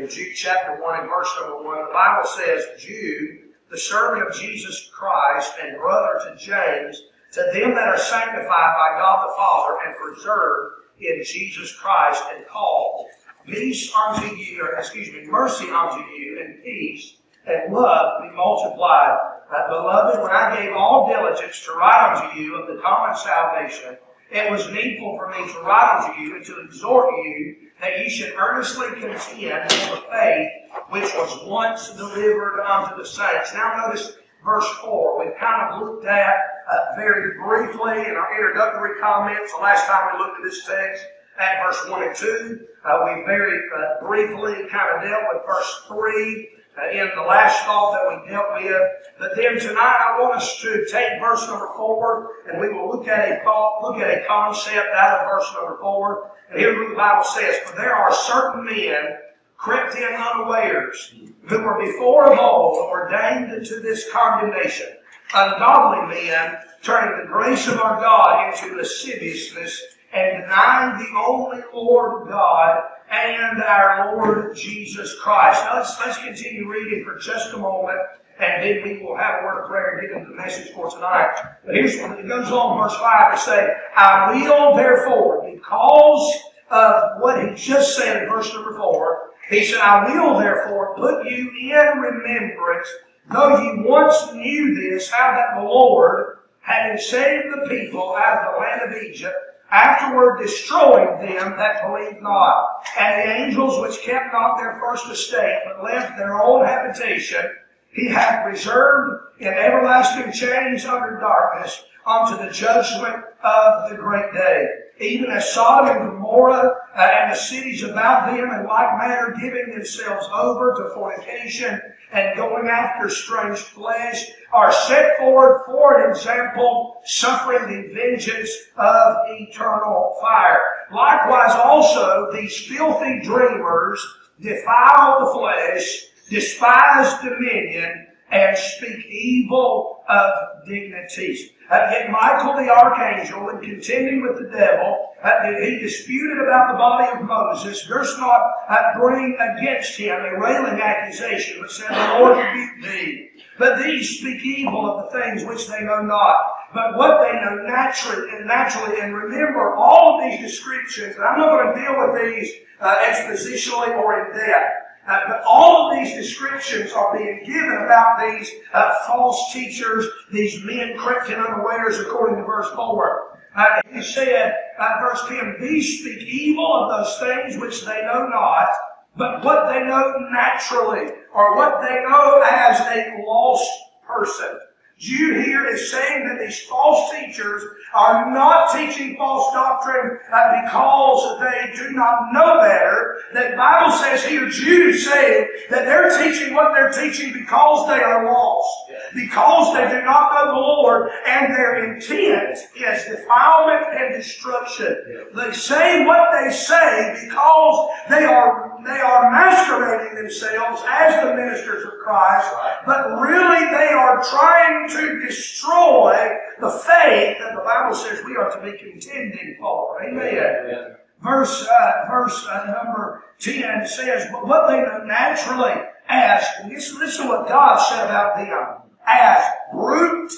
In Jude chapter 1 and verse number 1, the Bible says, Jude, the servant of Jesus Christ and brother to James, to them that are sanctified by God the Father and preserved in Jesus Christ and called, peace unto you, or excuse me, mercy unto you, and peace and love be multiplied. Uh, beloved, when I gave all diligence to write unto you of the common salvation, it was needful for me to write unto you and to exhort you that ye should earnestly contend for the faith which was once delivered unto the saints. Now notice verse 4. We've kind of looked at uh, very briefly in our introductory comments the last time we looked at this text at verse 1 and 2. Uh, we very uh, briefly kind of dealt with verse 3 uh, in the last thought that we dealt with. But then tonight I want us to take verse number 4 and we will look at a thought, look at a concept out of verse number 4. And here's what the Bible says. For there are certain men crept in unawares, who were before of old ordained to this condemnation, ungodly men, turning the grace of our God into lasciviousness, and denying the only Lord God and our Lord Jesus Christ. Now let's, let's continue reading for just a moment, and then we will have a word of prayer and get into the message for tonight. But here's what it goes on, verse 5 to say, I will therefore, because of what he just said in verse number 4, he said, I will therefore put you in remembrance, though you once knew this, how that the Lord, having saved the people out of the land of Egypt, afterward destroyed them that believed not. And the angels which kept not their first estate, but left their own habitation, he hath reserved in everlasting chains under darkness unto the judgment of the great day. Even as Sodom and Gomorrah uh, and the cities about them in like manner giving themselves over to fornication and going after strange flesh are set forward for an example, suffering the vengeance of eternal fire. Likewise also these filthy dreamers defile the flesh, despise dominion, and speak evil of dignities. Yet Michael the archangel, in contending with the devil, he disputed about the body of Moses, durst not uh, bring against him a railing accusation, but said, The Lord rebuke thee. But these speak evil of the things which they know not, but what they know naturally and naturally. And remember all of these descriptions, and I'm not going to deal with these uh, expositionally or in depth. Uh, but all of these descriptions are being given about these uh, false teachers, these men crept in unawares, according to verse 4. Uh, he said, uh, verse 10, These speak evil of those things which they know not, but what they know naturally, or what they know as a lost person. Jude here is saying that these false teachers are not teaching false doctrine because they do not know better. That Bible says here, Jude is saying that they're teaching what they're teaching because they are lost, because they do not know the Lord, and their intent is defilement and destruction. They say what they say because they are they are masquerading themselves as the ministers of Christ, but really they are trying to destroy the faith that the Bible says we are to be contending for. Amen. Verse, uh, verse uh, number 10 says, But what they naturally as, listen, listen to what God said about them, as brute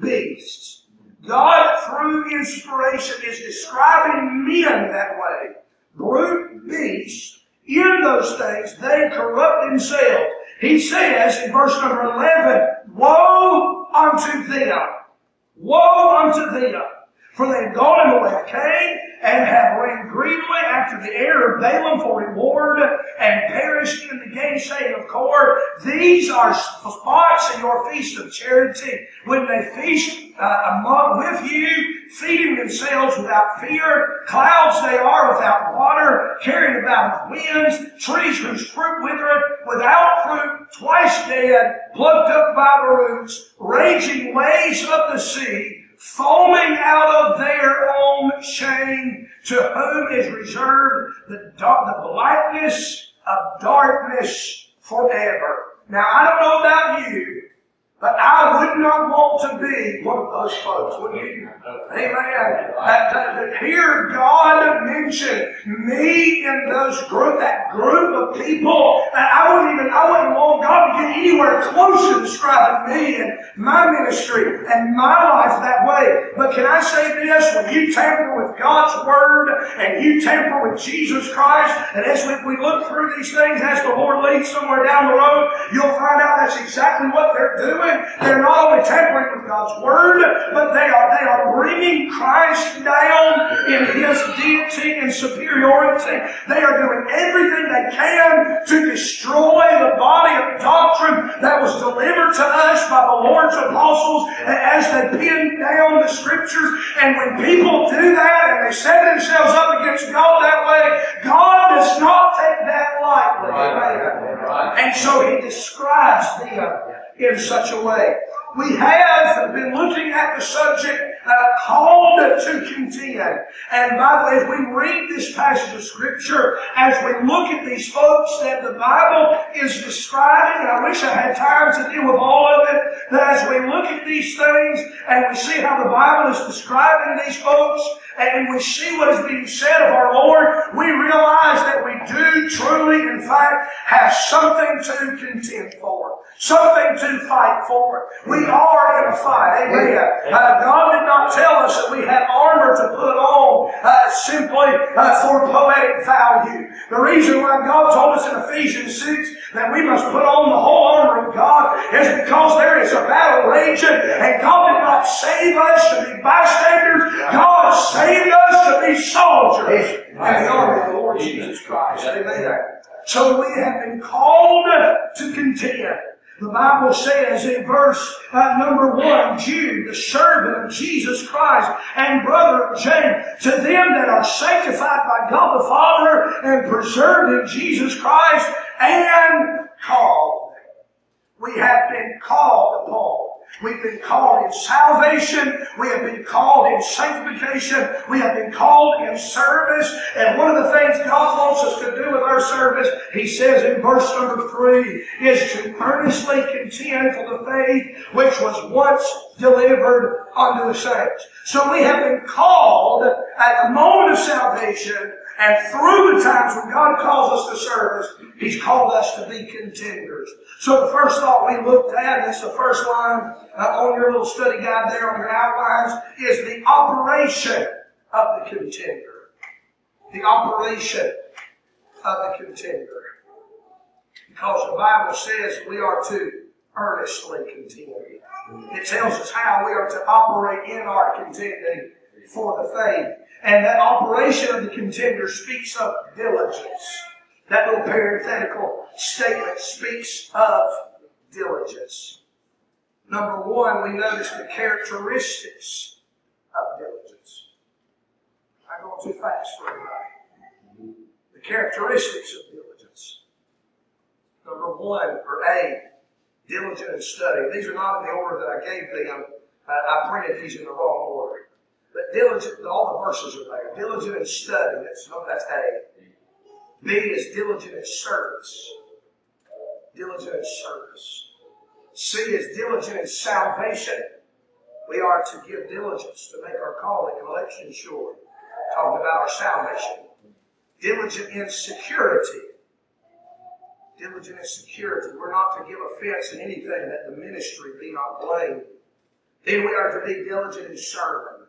beasts. God, through inspiration, is describing men that way. Brute beasts. In those things, they corrupt themselves. He says in verse number 11, Woe unto them! Woe unto them! For they have gone in the way of Cain, and have reigned greedily after the heir of Balaam for reward, and perished in the gainsaying of Core. These are spots in your feast of charity, when they feast uh, among with you, feeding themselves without fear. Clouds they are without water, carried about with winds, trees whose fruit withereth, without fruit, twice dead, plucked up by the roots, raging waves of the sea, foaming out of their own shame, to whom is reserved the, dark, the blackness of darkness forever. Now, I don't know about you, but I would not want to be one of those folks, would you? Amen. That, that, hear God mention me in those group, that group of people. I wouldn't even, I wouldn't want God to get anywhere close to describing me and my ministry and my life that way. But can I say this? When you tamper with God's Word and you tamper with Jesus Christ, and as we, we look through these things, as the Lord leads somewhere down the road, you'll find out that's exactly what they're doing They're not only tampering with God's Word, but they are, they are bringing Christ down in His deity and superiority. They are doing everything they can to destroy the body of doctrine that was delivered to us by the Lord's apostles as they pinned down the Scriptures. And when people do that and they set themselves up against God that way, God does not take that lightly. Right. And so He describes them in such a way. We have been looking at the subject uh, called to contend. And by the way, as we read this passage of Scripture, as we look at these folks that the Bible is describing, and I wish I had time to deal with all of it, that as we look at these things and we see how the Bible is describing these folks, and we see what is being said of our Lord, we realize that we do truly, in fact, have something to contend for. Something to fight for. We are in a fight. Amen. Uh, God did not tell us that we have armor to put on uh, simply uh, for poetic value. The reason why God told us in Ephesians 6 that we must put on the whole armor of God is because there is a battle raging and God did not save us to be bystanders. God saved us to be soldiers in the army of the Lord Jesus Christ. Amen. So we have been called to contend. The Bible says in verse uh, number one, Jude, the servant of Jesus Christ and brother of James, to them that are sanctified by God the Father and preserved in Jesus Christ and called. We have been called upon. We've been called in salvation. We have been called in sanctification. We have been called in service. And one of the things God wants us to do with our service, He says in verse number three, is to earnestly contend for the faith which was once delivered unto the saints. So we have been called at the moment of salvation and through the times when God calls us to service, He's called us to be contenders. So the first thought we looked at, and it's the first line uh, on your little study guide there on your outlines, is the operation of the contender. The operation of the contender. Because the Bible says we are to earnestly contend. It tells us how we are to operate in our contending for the faith. And that operation of the contender speaks of diligence. That little parenthetical statement speaks of diligence. Number one, we notice the characteristics of diligence. I'm going too fast for everybody. The characteristics of diligence. Number one, or A, diligent in study. These are not in the order that I gave them. I printed these in the wrong order. But diligent, all the verses are there. Diligent in study, that's, no, that's A. B is diligent in service. Diligent in service. C is diligent in salvation. We are to give diligence to make our calling and election sure. Talking about our salvation. Diligent in security. Diligent in security. We're not to give offense in anything that the ministry be not blamed. Then we are to be diligent in serving.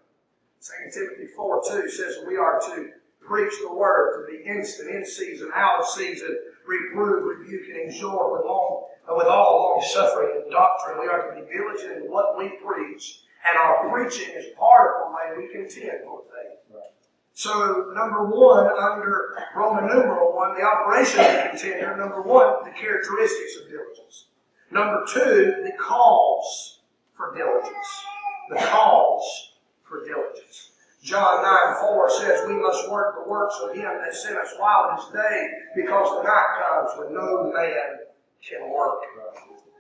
2 Timothy 4 2 says we are to preach the word, to be instant, in season, out of season, reprove, rebuke, and exhort with, long, uh, with all long suffering and doctrine. We are to be diligent in what we preach, and our preaching is part of the way we contend for faith. Right. So, number one, under Roman numeral one, the operation of the contender. Number one, the characteristics of diligence. Number two, the cause for diligence. The cause for diligence. John 9 4 says, We must work the works of him that sent us while it is day, because the night comes when no man can work.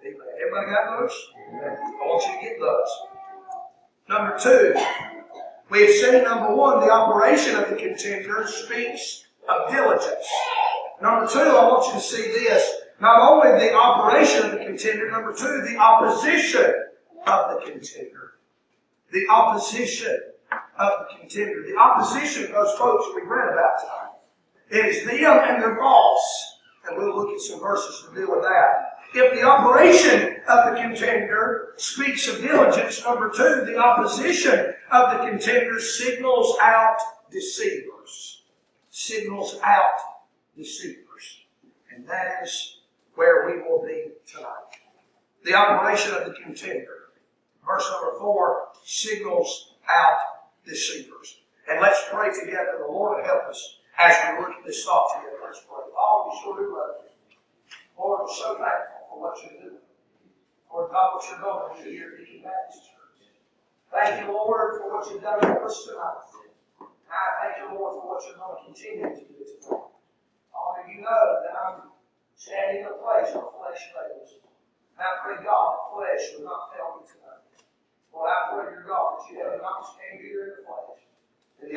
Amen. Everybody got those? I want you to get those. Number two, we have seen number one, the operation of the contender speaks of diligence. Number two, I want you to see this. Not only the operation of the contender, number two, the opposition of the contender. The opposition of the contender. The opposition of those folks we read about tonight. It is them and their boss. And we'll look at some verses to deal with that. If the operation of the contender speaks of diligence, number two, the opposition of the contender signals out deceivers. Signals out deceivers. And that is where we will be tonight. The operation of the contender. Verse number four signals out deceivers. And let's pray together. The Lord help us as we look at this thought together. Let's pray. Father, we sure do love you. Lord, we're so thankful for what you're doing. Lord God, what you're going to do here at Beacon Baptist Church. Thank you, Lord, for what you've done for us tonight. I thank you, Lord, for what you're going to continue to do tonight. Father, you know that I'm standing in a place where flesh fails. And I pray, God, the flesh will not fail me tonight. Lord, I pray, dear God, that you help me not to stand here in the flesh, in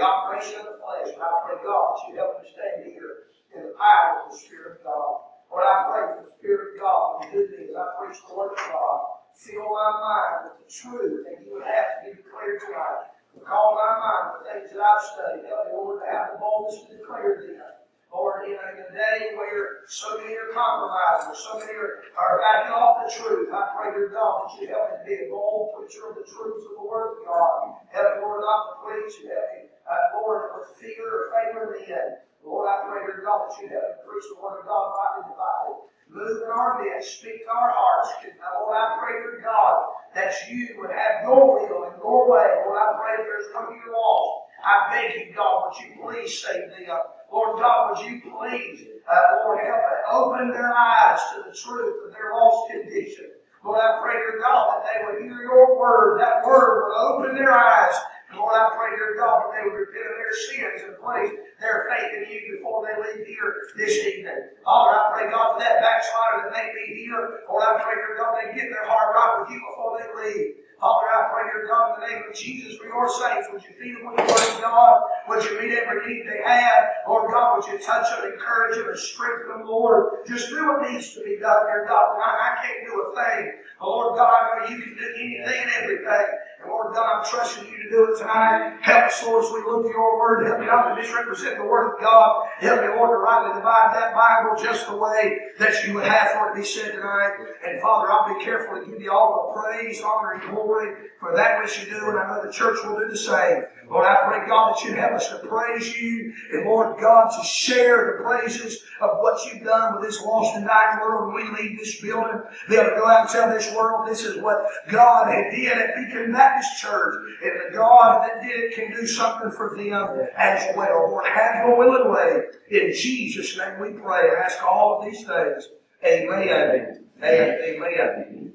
the operation of the flesh. And I pray, God, that you help me stand here in the power of the Spirit of God. Lord, I pray for the Spirit of God to do things. I preach the Word of God. Fill my mind with the truth that you would have to be declared tonight. Call my mind with things that I've studied. Help me, Lord, to have the boldness to declare them. Lord, in a, day where so many are compromising, so many are, are backing off the truth, I pray, dear God, that you help me to be a bold preacher of the truths of the Word of God. Help me, Lord, not to preach. Help me, uh, Lord, with fear or favor in the end. Lord, I pray, dear God, that you me preach the Word of God rightly divided. Move in our midst, speak to our hearts. Lord, I pray, dear God, that you would have your will and your way. Lord, I pray if there's one here lost, I beg you, God, would you please save them? Lord God, would you please, uh, Lord, help open their eyes to the truth of their lost condition. Lord, I pray, dear God, that they would hear your word. That word would open their eyes Lord, I pray, dear God, that they would repent of their sins and place their faith in you before they leave here this evening. Father, I pray, God, for that backslider that may be here. Lord, I pray, dear God, they get their heart right with you before they leave. Father, I pray, dear God, in the name of Jesus, for your saints, would you feed them with the word of God? Would you meet every need they have? Lord God, would you touch them, encourage them, and strengthen them, Lord? Just do what needs to be done, dear God. I, I can't do a thing. But Lord God, I know you can do anything and everything. Lord God, I'm trusting you to do it tonight. Help us, Lord, as we look at your word. Help me not to misrepresent the word of God. Help me, Lord, to rightly divide that Bible just the way that you would have for it to be said tonight. And Father, I'll be careful to give you all the praise, honor, and glory for that which you do. And I know the church will do the same. Lord, I pray, God, that you help us to praise you. And Lord God, to share the praises of what you've done with this lost and dying world when we leave this building. Be able to go out and tell this world this is what God had did at Beacon Baptist Church. And the God that did it can do something for them as well. Lord, have your will and way. In Jesus' name we pray and ask all of these things. Amen. Amen. Amen.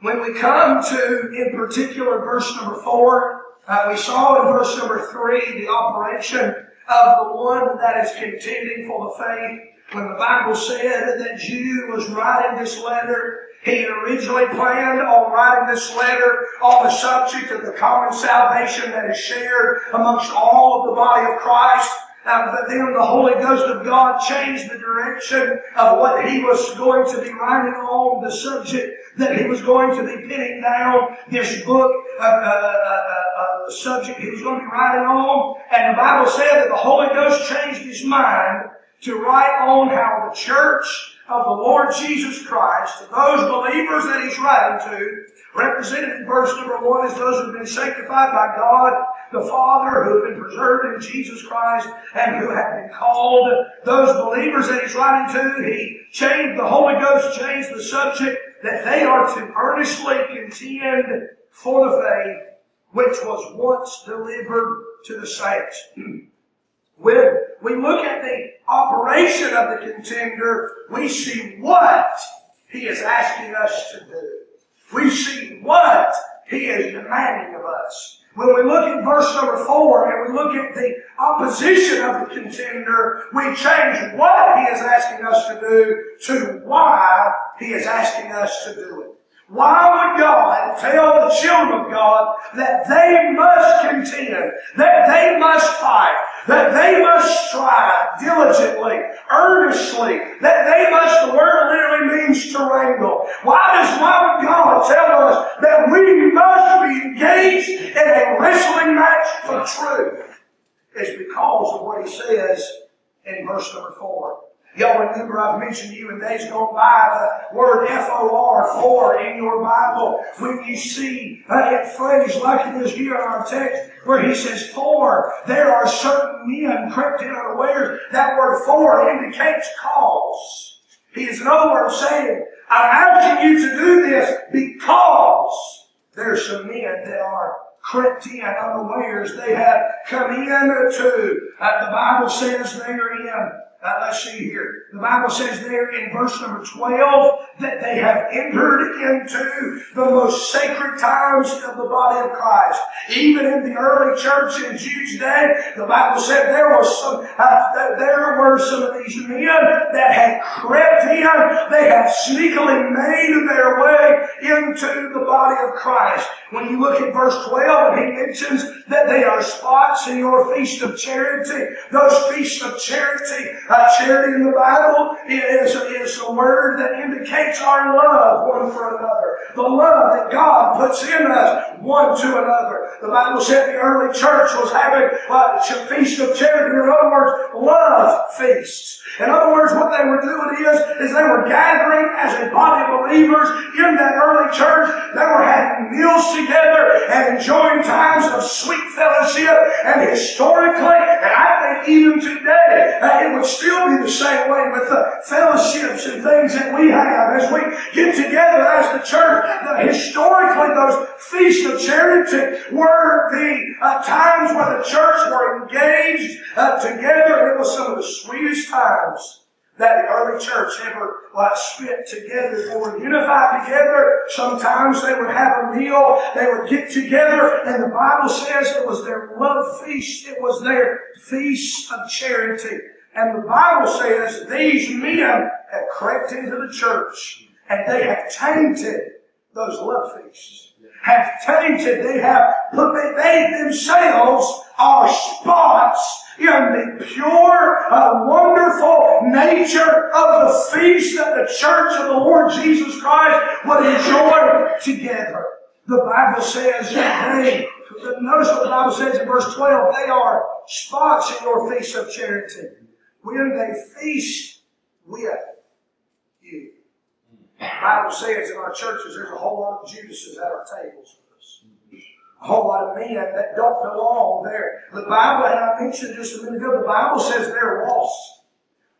When we come to, in particular, verse number four, uh, we saw in verse number three the operation of the one that is contending for the faith. When the Bible said that Jude was writing this letter, he originally planned on writing this letter on the subject of the common salvation that is shared amongst all of the body of Christ. Uh, but then the Holy Ghost of God changed the direction of what he was going to be writing on, the subject that he was going to be pinning down, this book, uh, uh, uh, uh, subject he was going to be writing on. And the Bible said that the Holy Ghost changed his mind to write on how the church of the Lord Jesus Christ, those believers that he's writing to, represented in verse number one as those who have been sanctified by God the Father, who have been preserved in Jesus Christ, and who have been called. Those believers that he's writing to, he changed, the Holy Ghost changed the subject that they are to earnestly contend for the faith which was once delivered to the saints. when we look at the operation of the contender, we see what he is asking us to do. We see what he is demanding of us. When we look at verse number four and we look at the opposition of the contender, we change what he is asking us to do to why he is asking us to do it. Why would God tell the children of God that they must contend, that they must fight, that they must strive diligently, earnestly, that they must, the word literally means to wrangle. Why does, why would God tell us that we must be engaged in a wrestling match for truth? It's because of what he says in verse number four. Y'all remember I've mentioned to you in days gone by the word F-O-R, for, in your Bible. When you see uh, it phrased like it is here in our text, where he says, for, there are certain men crept in unawares. That word for indicates cause. He is in other words saying, I'm asking you to do this because there's some men that are crept in unawares. They have come in to, uh, the Bible says they are in uh, let's see here. The Bible says there in verse number 12 that they have entered into the most sacred times of the body of Christ. Even in the early church in Jude's day, the Bible said there was some, uh, there were some of these men that had crept in, they had sneakily made their way into the body of Christ. When you look at verse 12, he mentions that they are spots in your feast of charity. Those feasts of charity, uh, charity in the Bible is, is a word that indicates our love one for another. The love that God puts in us one to another. The Bible said the early church was having uh, a feast of charity, in other words, love feasts. In other words, what they were doing is, is they were gathering as a body of believers in that early church. They were having meals together and enjoying times of sweet fellowship. And historically, and I think even today, uh, it would still be the same way with the fellowships and things that we have as we get together as the church. Historically, those feasts of charity were the uh, times where the church were engaged uh, together. It was some of the sweetest times that the early church ever like, spent together. They were unified together. Sometimes they would have a meal. They would get together. And the Bible says it was their love feast. It was their feast of charity. And the Bible says these men have crept into the church and they have tainted those love feasts. Have tainted, they have put, they themselves are spots in the pure, uh, wonderful nature of the feast that the church of the Lord Jesus Christ would enjoy together. The Bible says that they, notice what the Bible says in verse 12, they are spots in your feast of charity. When they feast with you. The Bible says in our churches there's a whole lot of Judases at our tables with us. a whole lot of men that don't belong there. The Bible, and I mentioned just a minute ago, the Bible says they're lost.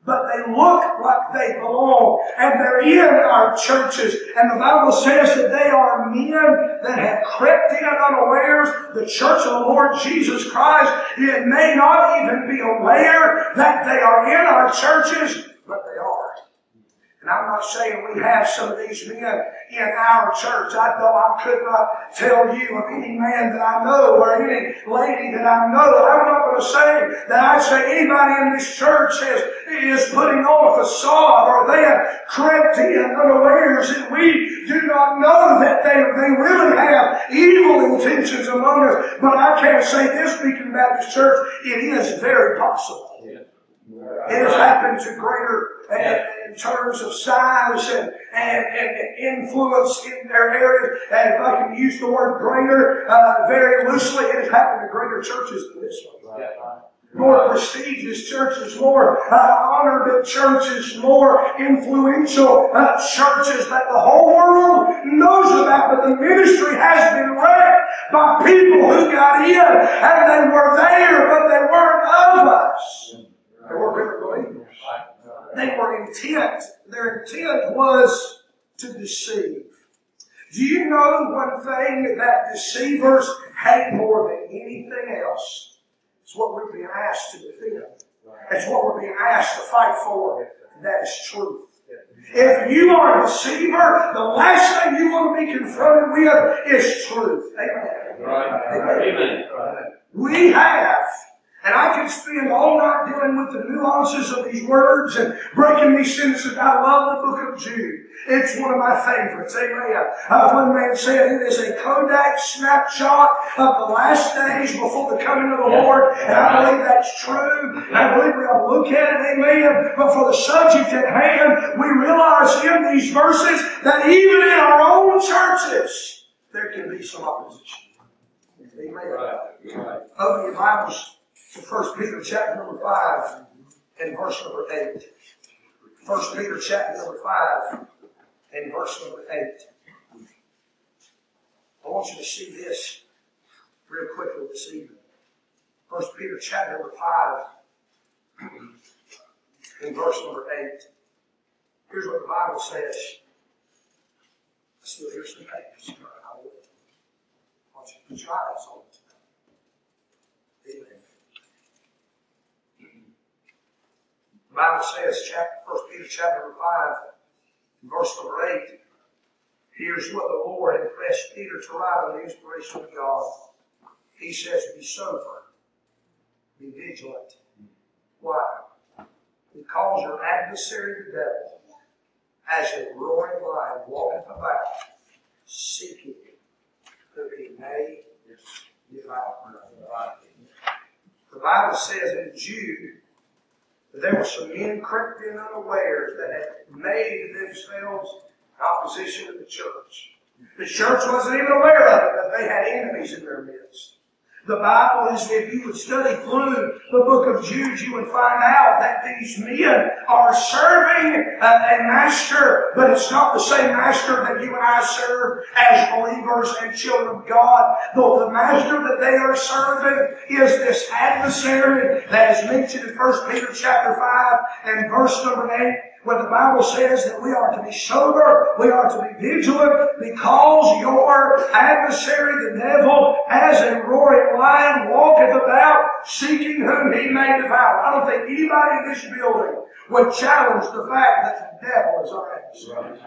But they look like they belong. And they're in our churches. And the Bible says that they are men that have crept in unawares. The church of the Lord Jesus Christ, it may not even be aware that they are in our churches. And I'm not saying we have some of these men in our church. I know I could not tell you of any man that I know or any lady that I know. I'm not going to say that I say anybody in this church is, is putting on a facade or they have crept in unawares and we do not know that they, they really have evil intentions among us. But I can't say this, Beacon Baptist Church, it is very possible. It has happened to greater, uh, in terms of size and, and, and influence in their areas. And if I can use the word greater uh, very loosely, it has happened to greater churches than this one. More prestigious churches, more uh, honored churches, more influential uh, churches that the whole world knows about. But the ministry has been wrecked by people who got in and they were there, but they weren't of us. They were really believers. They were intent. Their intent was to deceive. Do you know one thing that deceivers hate more than anything else? It's what we're being asked to defend. It's what we're being asked to fight for. And that is truth. If you are a deceiver, the last thing you want to be confronted with is truth. Amen. Amen. We have and I could spend all night dealing with the nuances of these words and breaking these sentences. I love the book of Jude. It's one of my favorites. Amen. Uh, one man said it is a Kodak snapshot of the last days before the coming of the Lord. And I believe that's true. I believe we ought to look at it. Amen. But for the subject at hand, we realize in these verses that even in our own churches, there can be some opposition. Amen. Open your Bibles to 1 Peter chapter number 5 and verse number 8. 1 Peter chapter number 5 and verse number 8. I want you to see this real quickly this evening. 1 Peter chapter number 5 and verse number 8. Here's what the Bible says. Still, here's some pages. I want you to put your eyes on it. Amen. The Bible says, chapter, 1 Peter chapter 5, verse number 8, here's what the Lord impressed Peter to write on the inspiration of God. He says, Be sober, be vigilant. Why? Because your adversary, the devil, as a roaring lion, walketh about, seeking who he may devour. The Bible says in Jude, there were some men crept in unawares that had made themselves opposition to the church. The church wasn't even aware of it, but they had enemies in their midst. The Bible is, if you would study through the book of Jude, you would find out that these men are serving a, a, master, but it's not the same master that you and I serve as believers and children of God. Though the master that they are serving is this adversary that is mentioned in 1 Peter chapter 5 and verse number 8 where the Bible says that we are to be sober, we are to be vigilant, because your adversary, the devil, as a roaring lion, walketh about, seeking whom he may devour. I don't think anybody in this building would challenge the fact that the devil is our adversary.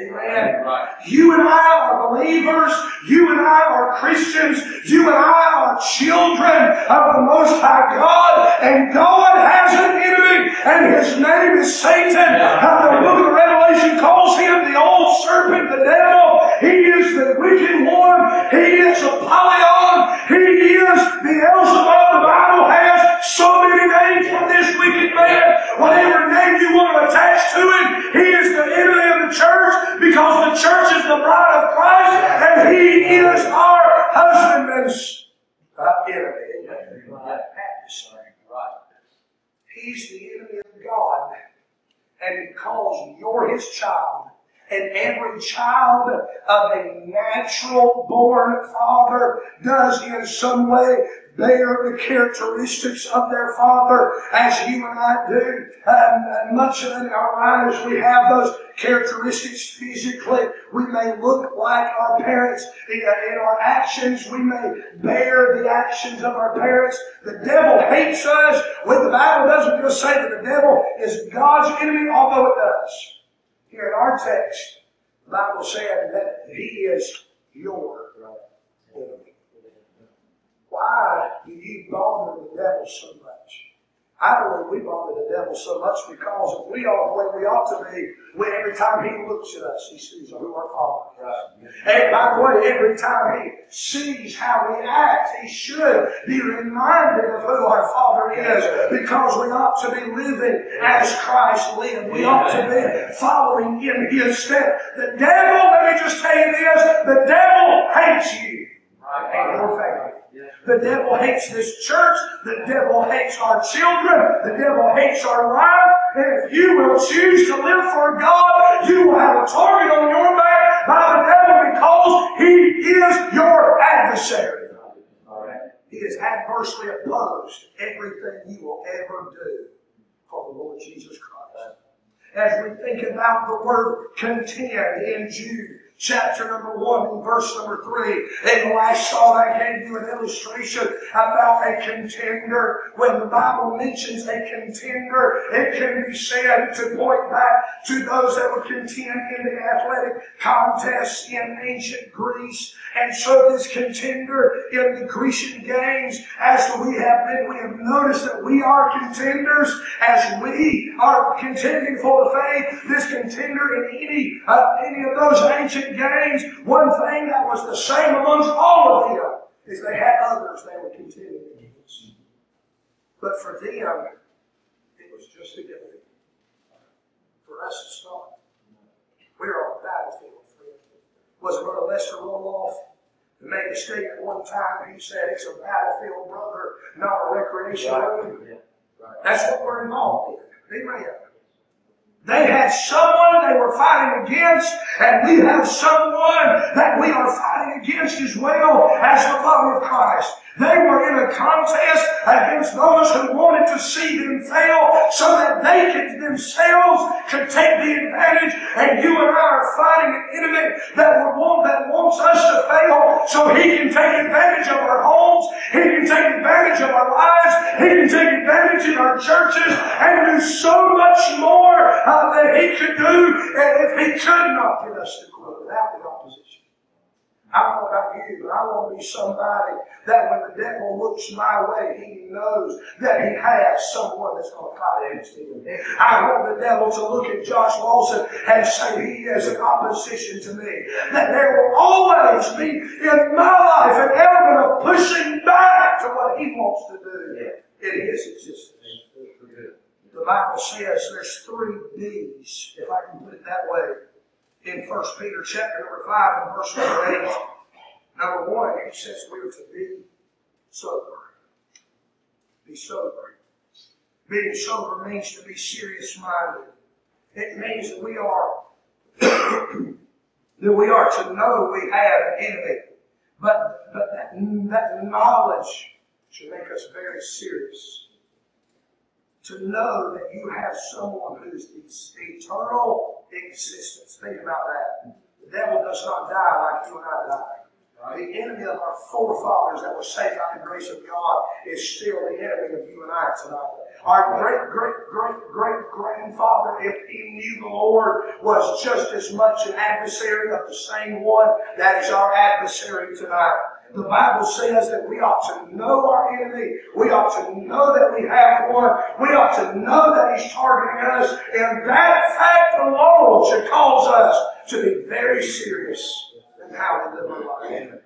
Amen. You and I are believers. You and I are Christians. You and I are children of the Most High God. And God has an enemy, and his name is Satan. Uh, the book of Revelation calls him the old serpent, the devil. He is the wicked one. He is Apollyon. He is the Beelzebub. The Bible has is our husbandman's enemy. He's the enemy of God. And because you're his child, and every child of a natural born father does in some way bear the characteristics of their father as you and I do. And much of in our lives we have those characteristics physically. We may look like our parents. In our actions, we may bear the actions of our parents. The devil hates us. When the Bible doesn't just say that the devil is God's enemy, although it does. Here in our text, the Bible said that he is your. Why do you bother the devil so much? I believe we bother the devil so much because if we are the way we ought to be, when every time he looks at us, he sees who our Father is. And by the way, every time he sees how we act, he should be reminded of who our Father is because we ought to be living as Christ lived. We ought to be following in his step. The devil, let me just tell you this, the devil hates you and your family. The devil hates this church. The devil hates our children. The devil hates our life. And if you will choose to live for God, you will have a target on your back by the devil because he is your adversary. He is adversely opposed to everything you will ever do for the Lord Jesus Christ. As we think about the word contend in Jude, chapter number one and verse number three. The last thought, I gave you an illustration about a contender. When the Bible mentions a contender, it can be said to point back to those that would contend in the athletic contests in ancient Greece. And so this contender in the Grecian games, as we have been, we have noticed that we are contenders as we are contending for the faith. This contender in any, uh, any of those ancient games, one thing that was the same amongst all of them is they had others they were contending against. But for them, it was just a game. For us, it's not. We're on the battlefield, Was Brother Lester Roloff who made a statement one time? He said, It's a battlefield, brother, not a recreation room. That's what we're involved in. Amen. They had someone they were fighting against, and we have someone that we are fighting against as well as the body of Christ. They were in a contest against those who wanted to see them fail so that they could themselves could take the advantage. And you and I are fighting an enemy that would want, that wants us to fail so he can take advantage of our homes, he can take advantage of our lives, could do and if he could not get us to quit without the opposition. I don't know about you, but I want to be somebody that when the devil looks my way, he knows that he has someone that's going to fight against him. I want the devil to look at Josh Lawson and say he is an opposition to me. That there will always be in my life an element of pushing back to what he wants to do in his existence. The Bible says there's three B's, if I can put it that way, in 1 Peter chapter number 5 and verse number 8. Number 1, he says we are to be sober. Be sober. Being sober means to be serious minded. It means that we are that we are to know we have an enemy. But, but that, that knowledge should make us very serious. To know that you have someone who's eternal existence. Think about that. The devil does not die like you and I die. The enemy of our forefathers that were saved by the grace of God is still the enemy of you and I tonight. Our great, great, great, great grandfather, if he knew the Lord, was just as much an adversary of the same one that is our adversary tonight. The Bible says that we ought to know our enemy. We ought to know that we have one. We ought to know that he's targeting us. And that fact alone should cause us to be very serious in how we live our life.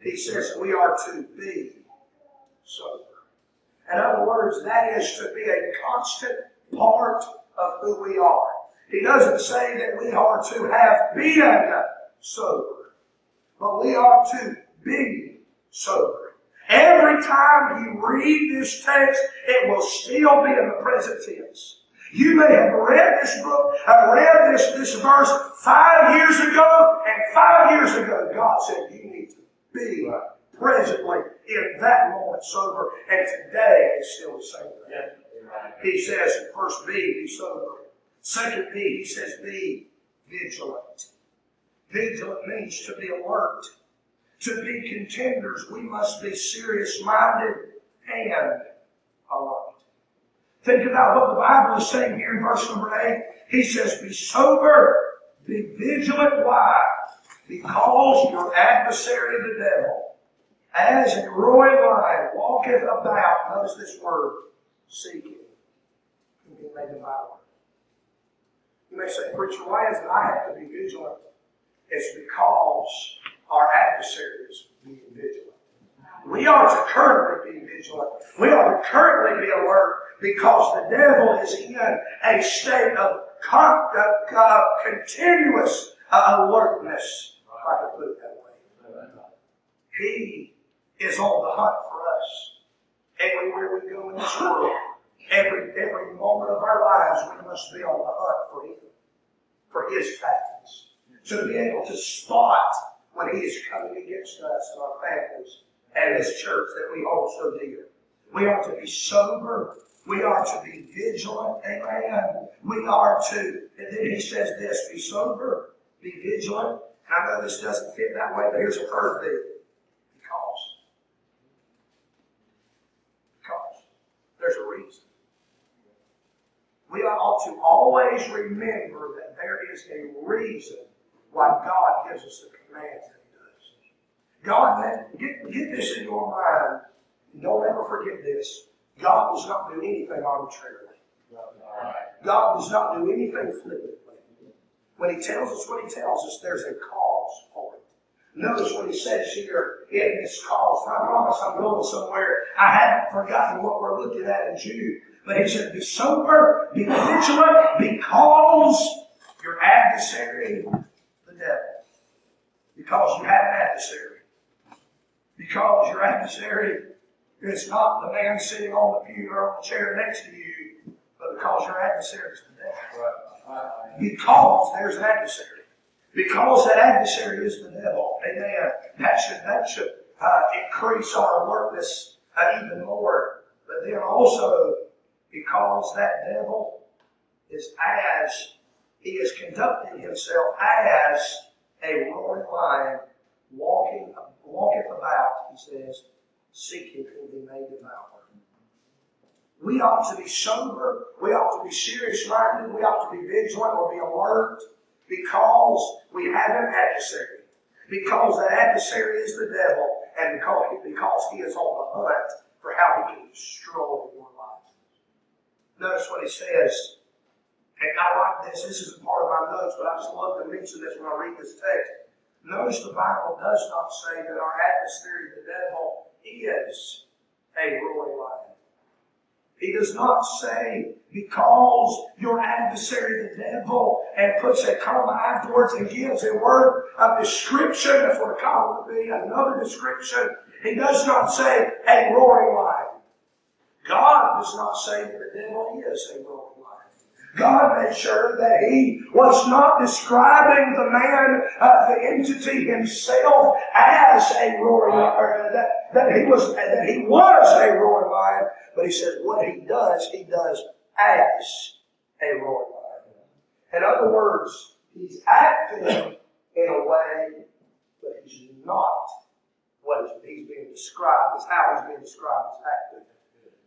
He says we are to be sober. In other words, that is to be a constant part of who we are. He doesn't say that we are to have been sober, but we are to be sober. Every time you read this text, it will still be in the present tense. You may have read this book, uh, read this, this verse five years ago, and five years ago, God said you need to be presently in that moment sober, and today it's still the same thing. He says, first be, be sober. Second be, he says, be vigilant. Vigilant means to be alert. To be contenders, we must be serious minded and alert. Think about what the Bible is saying here in verse number 8. He says, Be sober, be vigilant. Why? Because your adversary, the devil, as a roaring lion, walketh about, notice this word, seeking whom he may devour. You may say, Preacher, why is it I have to be vigilant? It's because our adversaries being vigilant. We are to currently be vigilant. We are to currently be alert because the devil is in a state of con- uh, uh, continuous uh, alertness, if I could put it that way. He is on the hunt for us. Everywhere we go in this world, every, every moment of our lives, we must be on the hunt for him, for his tactics. To be able to spot when he is coming against us and our families and this church that we also deal. We are to be sober. We are to be vigilant. Amen. We are to, and then he says this, be sober, be vigilant, And I know this doesn't fit that way, but here's a third thing. Because. Because. There's a reason. We ought to always remember that there is a reason why God gives us the commands that He does. God, man, get, get this in your mind. Don't ever forget this. God does not do anything arbitrarily. God does not do anything flippantly. When He tells us what He tells us, there's a cause for it. Notice what He says here in this cause. I promise I'm going somewhere. I haven't forgotten what we're looking at in Jude. But He said, Be sober, be vigilant, because your adversary. Because you have an adversary. Because your adversary is not the man sitting on the pew or on the chair next to you, but because your adversary is the devil. Because there's an adversary. Because that adversary is the devil. Amen. That should that should uh, increase our alertness uh, even more. But then also because that devil is as he is conducting himself as a roaring lion, walking walketh about. He says, seeking whom he may devour. We ought to be sober. We ought to be serious minded. We ought to be vigilant or be alert because we have an adversary. Because that adversary is the devil, and because, because he is on the hunt for how he can destroy your life. Notice what he says. And I like this. This isn't part of my notes, but I just love to mention this when I read this text. Notice the Bible does not say that our adversary, the devil, is a roaring lion. He does not say, because your adversary, the devil, and puts a comma afterwards and gives a word of description, that's what a comma would be, another description. He does not say a roaring lion. God does not say that the devil is a roaring lion. God made sure that he was not describing the man, uh, the entity himself, as a roaring lion, that, that he was that he was a roaring lion, but he says what he does, he does as a roaring lion. In other words, he's acting in a way, but he's not what he's being described as how he's being described as acting.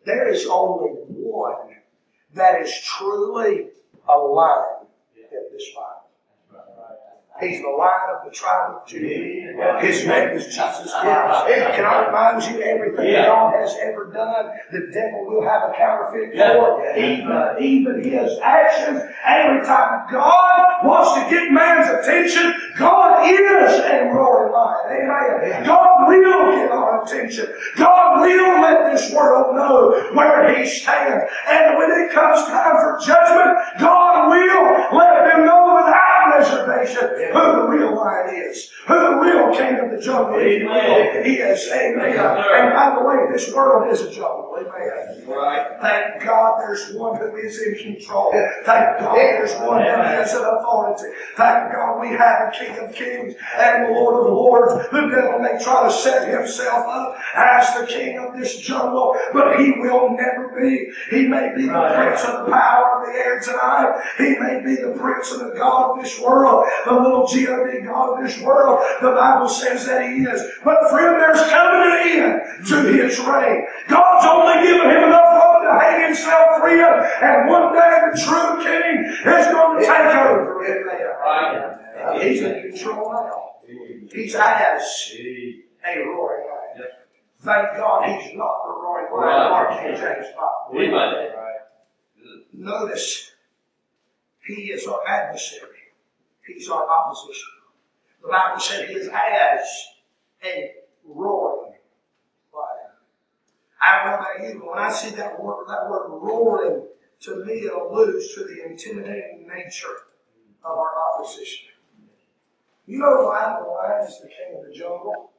There is only one that is truly a lion in this Bible. He's the lion of the tribe of Judah. His name is Jesus Christ. Can I remind you, everything God has ever done, the devil will have a counterfeit for. Even, even his actions. Every time God wants to get man's attention, God is a roaring lion. Amen. God will get our attention. God will let this world know where He stands. And when it comes time for judgment, God will let reservation who the real lion is, who the real king of the jungle is. Amen. And by the way, this world is a jungle. Amen. Right. Thank God there's one who is in control. Thank God there's one who has an authority. Thank God we have a King of Kings and the Lord of Lords. The devil may try to set himself up as the king of this jungle, but he will never be. He may be the Right. prince of the power of the air tonight. He may be the prince of the God of this world, the little G-O-D God of this world. The Bible says that he is. But friend, there's coming an end to his reign. God's only given him enough room to hang himself free, and one day the true king is going to take over. Amen. He's in control now. He's as a roaring lion. Thank God he's not the roaring lion of our King James Bible. Notice, he is our adversary. He's our opposition. The Bible said he is as a roaring lion. I don't know about you, but when I see that word, that word roaring, to me it alludes to the intimidating nature of our opposition. You know why the lion is the king of the jungle?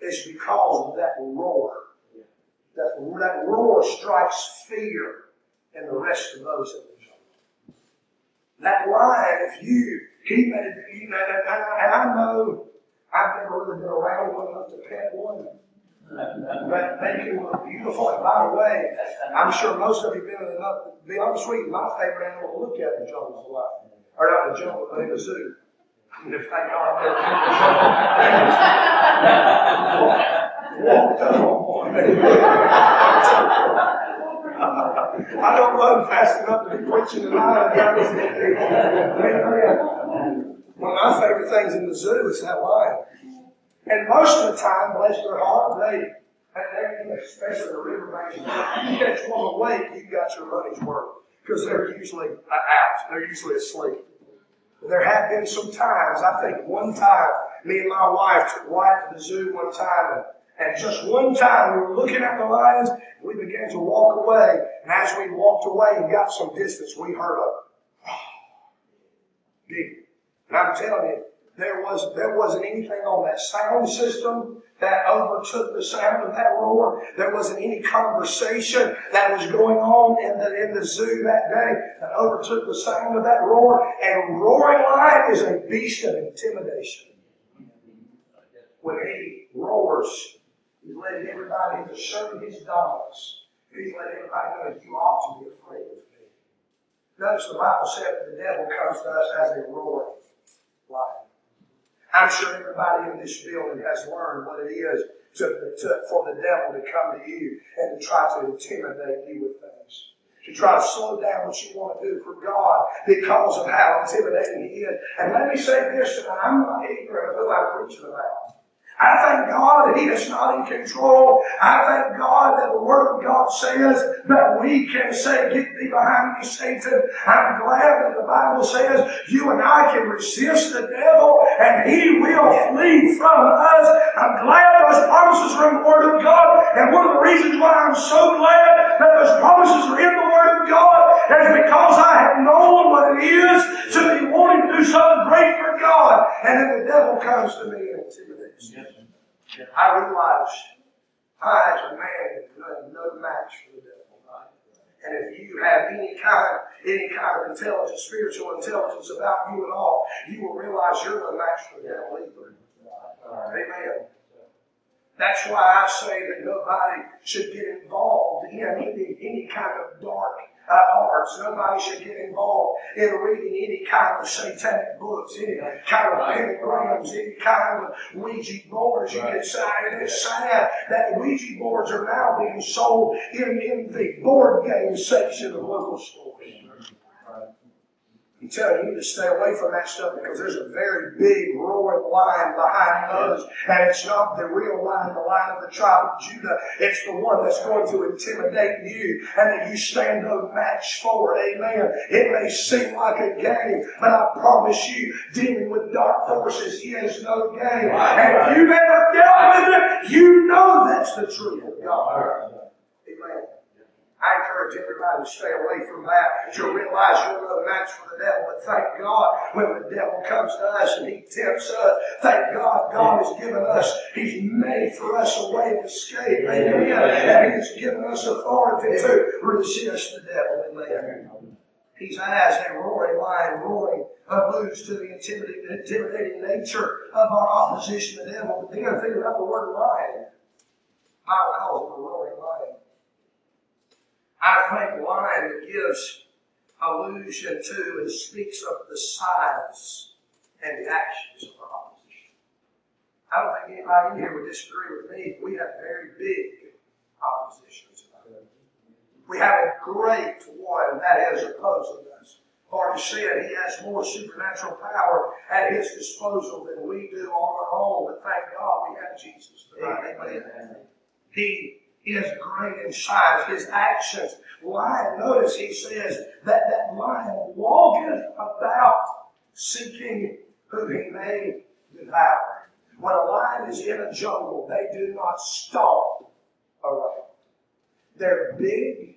It's because of that roar. That, that roar strikes fear in the rest of those jungle. That lion, if you, he may, you know, and I, and I know I've never really been around one enough to pet one. But they can look beautiful. And by the way, I'm sure most of you have been enough. To be honest with you, my favorite animal to look at in the jungle is a lion. Or not in jungle, but in the zoo. If thank up on me. I don't run fast enough to be preaching tonight. One of my favorite things in the zoo is that lion. And most of the time, bless their heart, they, and especially the Riverbanks, you catch one awake, you got your money's worth. Because they're usually out. They're usually asleep. There have been some times, I think one time, me and my wife took Wyatt to the zoo one time, and, and just one time we were looking at the lions, and we began to walk away. And as we walked away and got some distance, we heard a big. And I'm telling you, there was there wasn't anything on that sound system that overtook the sound of that roar. There wasn't any conversation that was going on in the in the zoo that day that overtook the sound of that roar. And roaring lion is a beast of intimidation. When he roars, he's letting everybody he's asserting his dominance. He's letting everybody know you ought to be afraid of me. Notice the Bible said the devil comes to us as a roaring lion. I'm sure everybody in this building has learned what it is to, to, for the devil to come to you and to try to intimidate you with things. To try to slow down what you want to do for God because of how intimidating he is. And let me say this tonight, I'm not ignorant of who I'm preaching about. I thank God that He is not in control. I thank God that the Word of God says that we can say, Get thee behind me, Satan. I'm glad that the Bible says you and I can resist the devil and he will flee from us. I'm glad those promises are in the Word of God. And one of the reasons why I'm so glad that those promises are in the Word of God is because I have known what it is to be wanting to do something great for God. And then the devil comes to me and. I realize I, as a man, am no match for the devil. And if you have any kind, any kind of intelligence, spiritual intelligence about you at all, you will realize you're no match for the devil either. Amen. That's why I say that nobody should get involved in any, any kind of dark uh, arts. Nobody should get involved in reading any kind of satanic books, any kind of pentagrams, any kind of Ouija boards. You can say, and it's sad that Ouija boards are now being sold in, in the board game section of local stores. Telling you, you to stay away from that stuff because there's a very big roaring lion behind us. And it's not the real lion, the lion of the tribe of Judah. It's the one that's going to intimidate you and that you stand no match for. Amen. It may seem like a game, but I promise you, dealing with dark forces is no game. And if you've ever dealt with it, you know that's the truth of God. Encourage everybody to stay away from that. You'll realize you're no match for the devil. But thank God when the devil comes to us and he tempts us, thank God God has given us, He's made for us a way of escape. Amen. And He's given us authority to resist the devil. Amen. He's as a roaring lion, roaring alludes to the intimidating, nature of our opposition to the devil. But then think about the word lion. Bible calls him a roaring lion. I think lion gives allusion to and speaks of the size and the actions of our opposition. I don't think anybody in here would disagree with me. We have very big opposition tonight. We have a great one that is opposing us. Already said he has more supernatural power at his disposal than we do on our own. But thank God we have Jesus tonight. Amen. He is great in size, his actions. Lion, notice he says that that lion walketh about seeking who he may devour. When a lion is in a jungle, they do not stop around. They're big,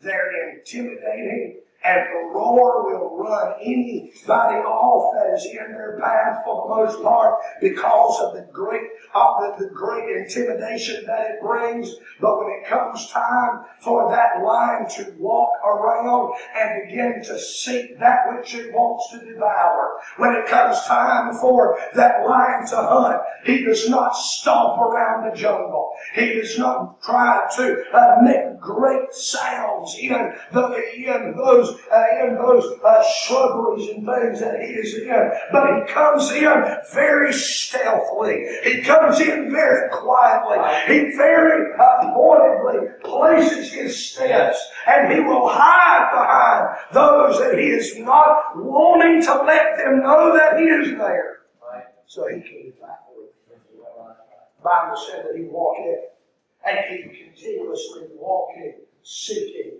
they're intimidating, and the roar will run anybody off that is in their path for the most part because of the great of the, the great intimidation that it brings. But when it comes time for that lion to walk around and begin to seek that which it wants to devour, when it comes time for that lion to hunt, he does not stomp around the jungle. He does not try to uh, make great sounds in the in those uh, in those uh, shrubberies and things that he is in, but he comes in very stealthily. He comes in very quietly. He very uh, pointedly places his steps, and he will hide behind those that he is not wanting to let them know that he is there, so he can devour. Bible said that he walked in and keep continuously walking, seeking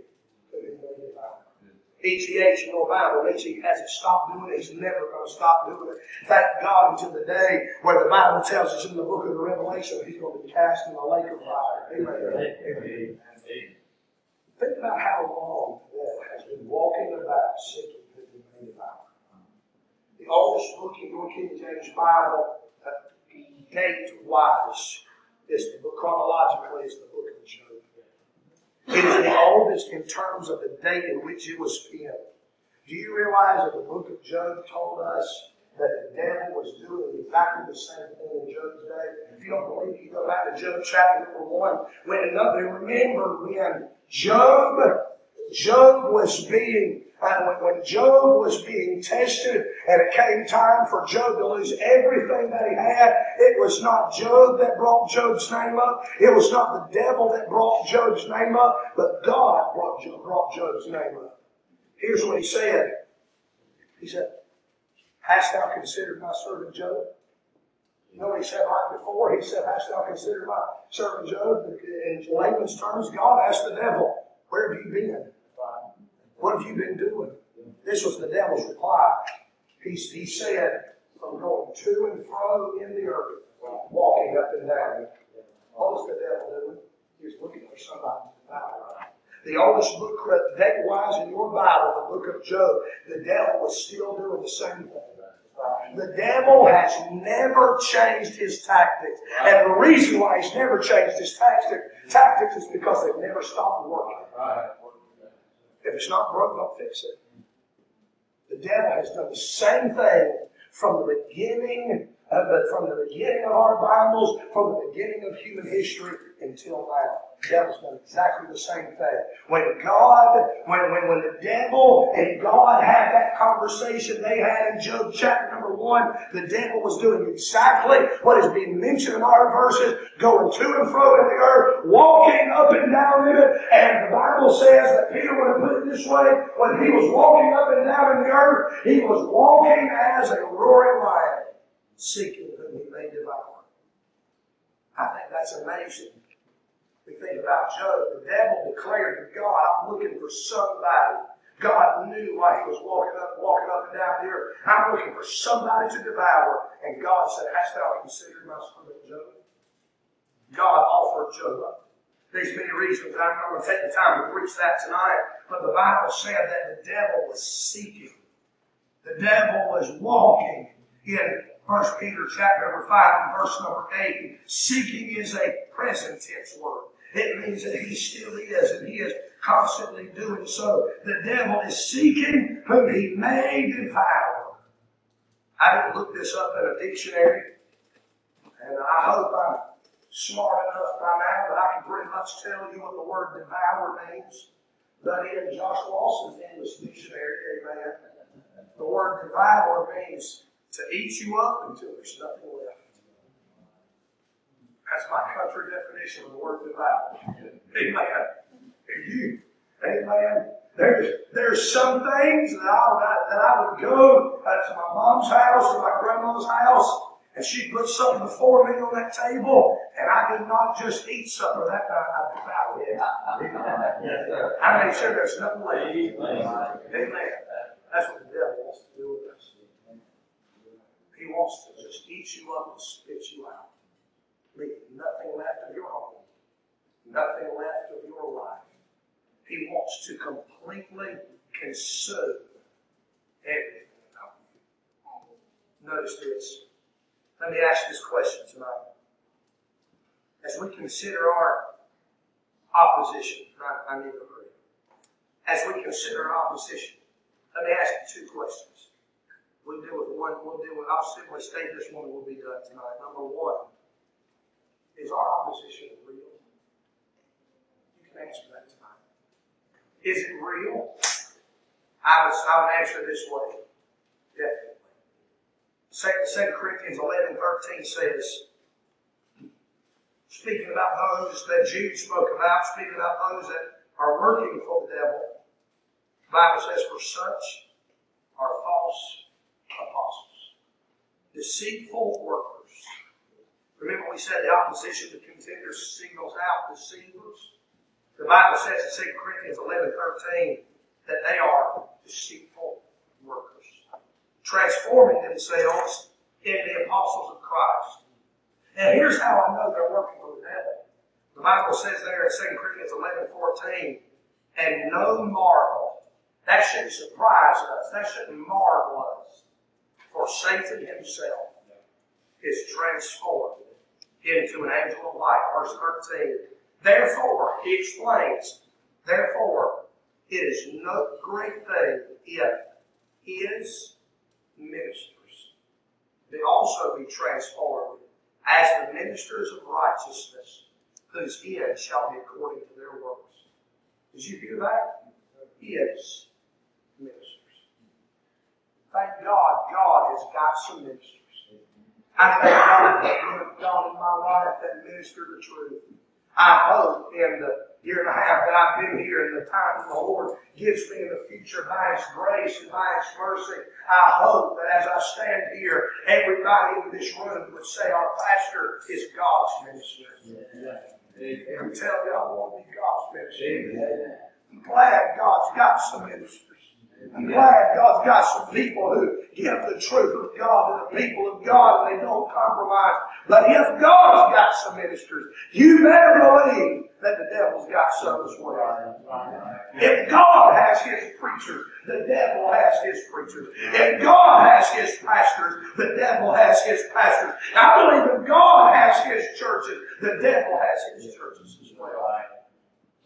he may devour. ETH in your Bible he hasn't stopped doing it. He's never going to stop doing it. Thank God until the day where the Bible tells us in the book of the Revelation he's going to be cast in the lake of fire. Amen. Amen. Think about how long the devil has been walking about seeking who he may devour. The oldest book in your King James Bible, uh, date-wise, is the book chronologically is the book of Job. It is the oldest in terms of the date in which it was penned. Do you realize that the book of Job told us that the devil was doing exactly the same thing in Job's day? If you don't believe me, go back to Job chapter number one. When another, remember when Job, Job was being uh, when, when Job was being tested and it came time for Job to lose everything that he had, it was not Job that brought Job's name up. It was not the devil that brought Job's name up, but God brought, Job, brought Job's name up. Here's what he said. He said, Hast thou considered my servant Job? You know what he said right before? He said, Hast thou considered my servant Job? In layman's terms, God asked the devil, Where have you been? What have you been doing? This was the devil's reply. He, he said, from going to and fro in the earth, walking up and down. Was the devil doing? He was looking for somebody to. The oldest book, date-wise in your Bible, the book of Job, the devil was still doing the same thing. The devil has never changed his tactics. And the reason why he's never changed his tactics, tactics is because they've never stopped working. If it's not broke, don't fix it. The devil has done the same thing from the beginning, uh, from the beginning of our Bibles, from the beginning of human history until now. The devil's done exactly the same thing. When God, when, when, when the devil and God had that conversation they had in Job chapter number one, the devil was doing exactly what is being mentioned in our verses, going to and fro in the earth, walking up and down in it. And the Bible says that Peter would have put it this way, when he was walking up and down in the earth, he was walking as a roaring lion, seeking whom he may devour. I think that's amazing. We think about Job. The devil declared to God, I'm looking for somebody. God knew why he was walking up, walking up and down the earth. I'm looking for somebody to devour. And God said, Hast thou considered my servant Job? God offered Job up. There's many reasons. I'm not going to take the time to preach that tonight. But the Bible said that the devil was seeking. The devil was walking in 1 Peter chapter number 5 and verse number 8. Seeking is a present tense word. It means that he still is, and he is constantly doing so. The devil is seeking whom he may devour. I didn't look this up in a dictionary, and I hope I'm smart enough by now that I can pretty much tell you what the word devour means. But in Josh Lawson's English dictionary, amen, the word devour means to eat you up until there's nothing left. That's my country definition of the word devour. Amen. You, amen. There's, there's some things that I, that I would go to my mom's house or my grandma's house, and she'd put something before me on that table, and I did not just eat supper that night, I devoured it. I made sure there's nothing left. Amen. That's what the devil wants to do with us. He wants to just eat you up and spit you out leave nothing left of your home, nothing left of your life. He wants to completely consume everything about you. Notice this. Let me ask this question tonight. As we consider our opposition, I, I need to agree. As we consider our opposition, let me ask you two questions. We'll deal with one, we'll deal with, I'll simply state this one, we'll be done tonight. Number one, is our opposition real? You can answer that tonight. Is it real? I would, I would answer this way. Definitely. Second, Second Corinthians 11, 13 says, speaking about those that Jude spoke about, speaking about those that are working for the devil, the Bible says, for such are false apostles, deceitful workers. Remember we said the opposition to contenders singles out deceivers? The Bible says in 2 Corinthians 11, 13 that they are deceitful workers, transforming themselves into the apostles of Christ. And here's how I know they're working for the devil. The Bible says there in 2 Corinthians 11, 14, and no marvel. That shouldn't surprise us. That shouldn't marvel us. For Satan himself is transformed into an angel of light. Verse 13. Therefore, he explains, therefore, it is no great thing if his ministers may also be transformed as the ministers of righteousness, whose end shall be according to their works. Did you hear that? His ministers. Thank God, God has got some ministers. I thank God that God in my life that minister the truth. I hope in the year and a half that I've been here and the time that the Lord gives me in the future by His grace and by His mercy, I hope that as I stand here, everybody in this room would say our pastor is God's minister. And I'm telling you, I want to be God's minister. I'm glad God's got some ministers. I'm glad God's got some people who give the truth of God to the people of God and they don't compromise. But if God's got some ministers, you better believe that the devil's got some as well. If God has his preachers, the devil has his preachers. If God has his pastors, the devil has his pastors. I believe if God has his churches, the devil has his churches as well.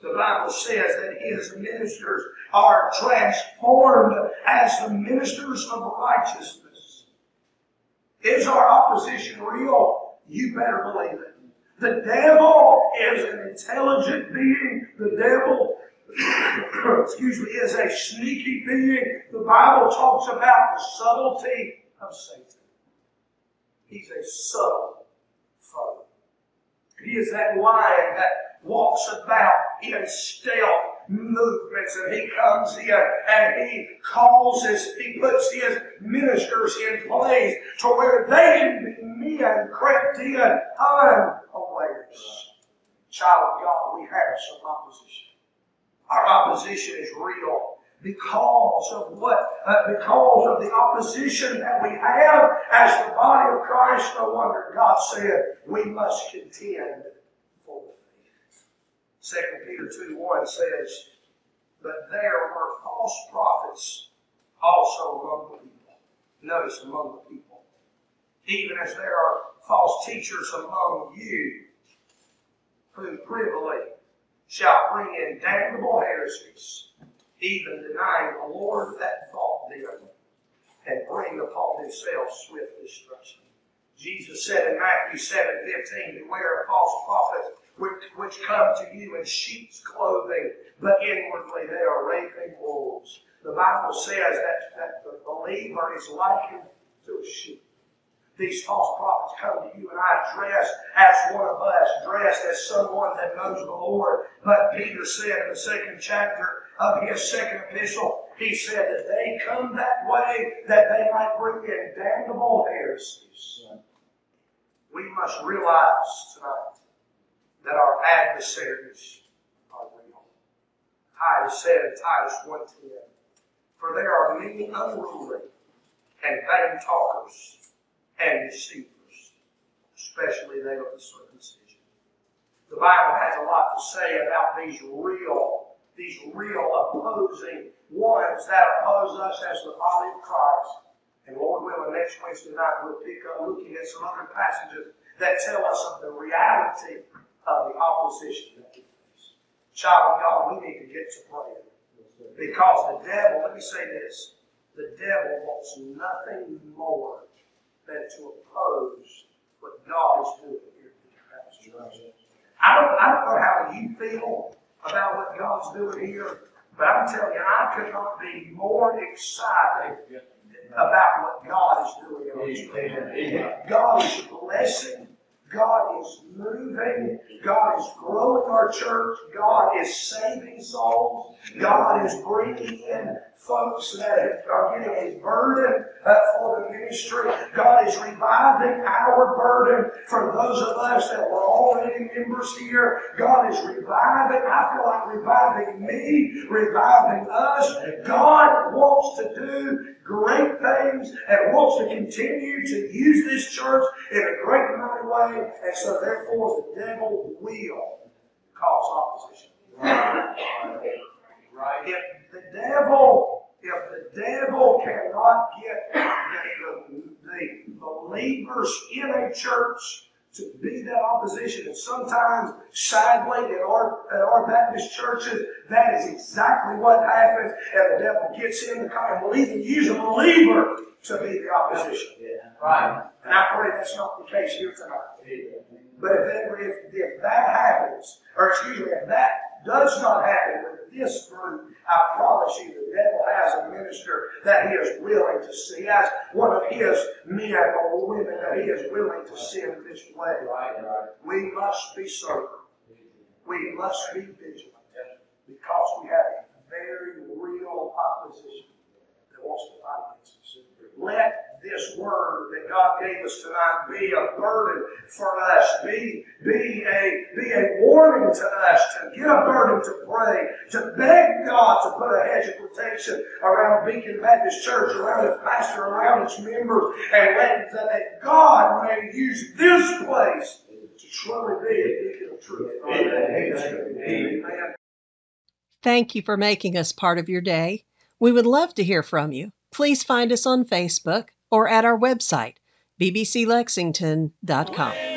The Bible says that his ministers are transformed as the ministers of righteousness. Is our opposition real? You better believe it. The devil is an intelligent being. The devil, excuse me, is a sneaky being. The Bible talks about the subtlety of Satan. He's a subtle foe. He is that lion that walks about in stealth movements and he comes in and he causes, he puts his ministers in place to where they can be men crept in unawares. Child of God, we have some opposition. Our opposition is real because of what? Uh, because of the opposition that we have as the body of Christ. No wonder God said we must contend 2 Peter 2 1 says, But there were false prophets also among the people. Notice among the people. Even as there are false teachers among you, who privily shall bring in damnable heresies, even denying the Lord that taught them, and bring upon themselves swift destruction. Jesus said in Matthew seven fifteen, Beware of false prophets which, which come to you in sheep's clothing, but inwardly they are ravening wolves. The Bible says that, that the believer is likened to a sheep. These false prophets come to you and I dressed as one of us, dressed as someone that knows the Lord. But Peter said in the second chapter of his second epistle, he said that they come that way that they might bring in damnable heresies. We must realize tonight that our adversaries are real. Titus said in Titus 1.10, For there are many unruly and vain talkers and deceivers, especially they of the circumcision. The Bible has a lot to say about these real, these real opposing ones that oppose us as the body of Christ. And Lord willing, next Wednesday night we'll pick up looking at some other passages that tell us of the reality of the opposition that we face. Child of God, we need to get to praying. Because the devil, let me say this, the devil wants nothing more than to oppose what God is doing here in I don't, I don't know how you feel about what God's doing here, But I'm telling you, I could not be more excited about what God is doing in. God is blessing. God is moving. God is growing our church. God is saving souls. God is bringing in folks that are getting a burden uh, for the ministry. God is reviving our burden for those of us that were already members here. God is reviving. I feel like reviving me, reviving us. God wants to do great things and wants to continue to use this church in a great mighty way. And so therefore the devil will cause opposition. Right. If the devil, if the devil cannot get the, the, the believers in a church to be that opposition, and sometimes, sadly, in our, in our Baptist churches, that is exactly what happens, and the devil gets in the car and will even use a believer to be the opposition. Yeah. Right. And I pray that's not the case here tonight. But if, that, if, if that happens, or excuse me, if that does not happen with this group, I promise you the devil has a minister that he is willing to see. Has one of his men or women that he is willing to send this way. We must be sober. We must be vigilant because we have a very real opposition that wants to fight against us. Let this word that God gave us tonight be a burden for us, be, be, a, be a warning to us to get a burden to pray, to beg God to put a hedge of protection around Beacon Baptist Church, around its pastor, around its members, and let that God may use this place to truly be a beacon of truth. Amen. Amen. Thank you for making us part of your day. We would love to hear from you. Please find us on Facebook or at our website, bbclexington.com.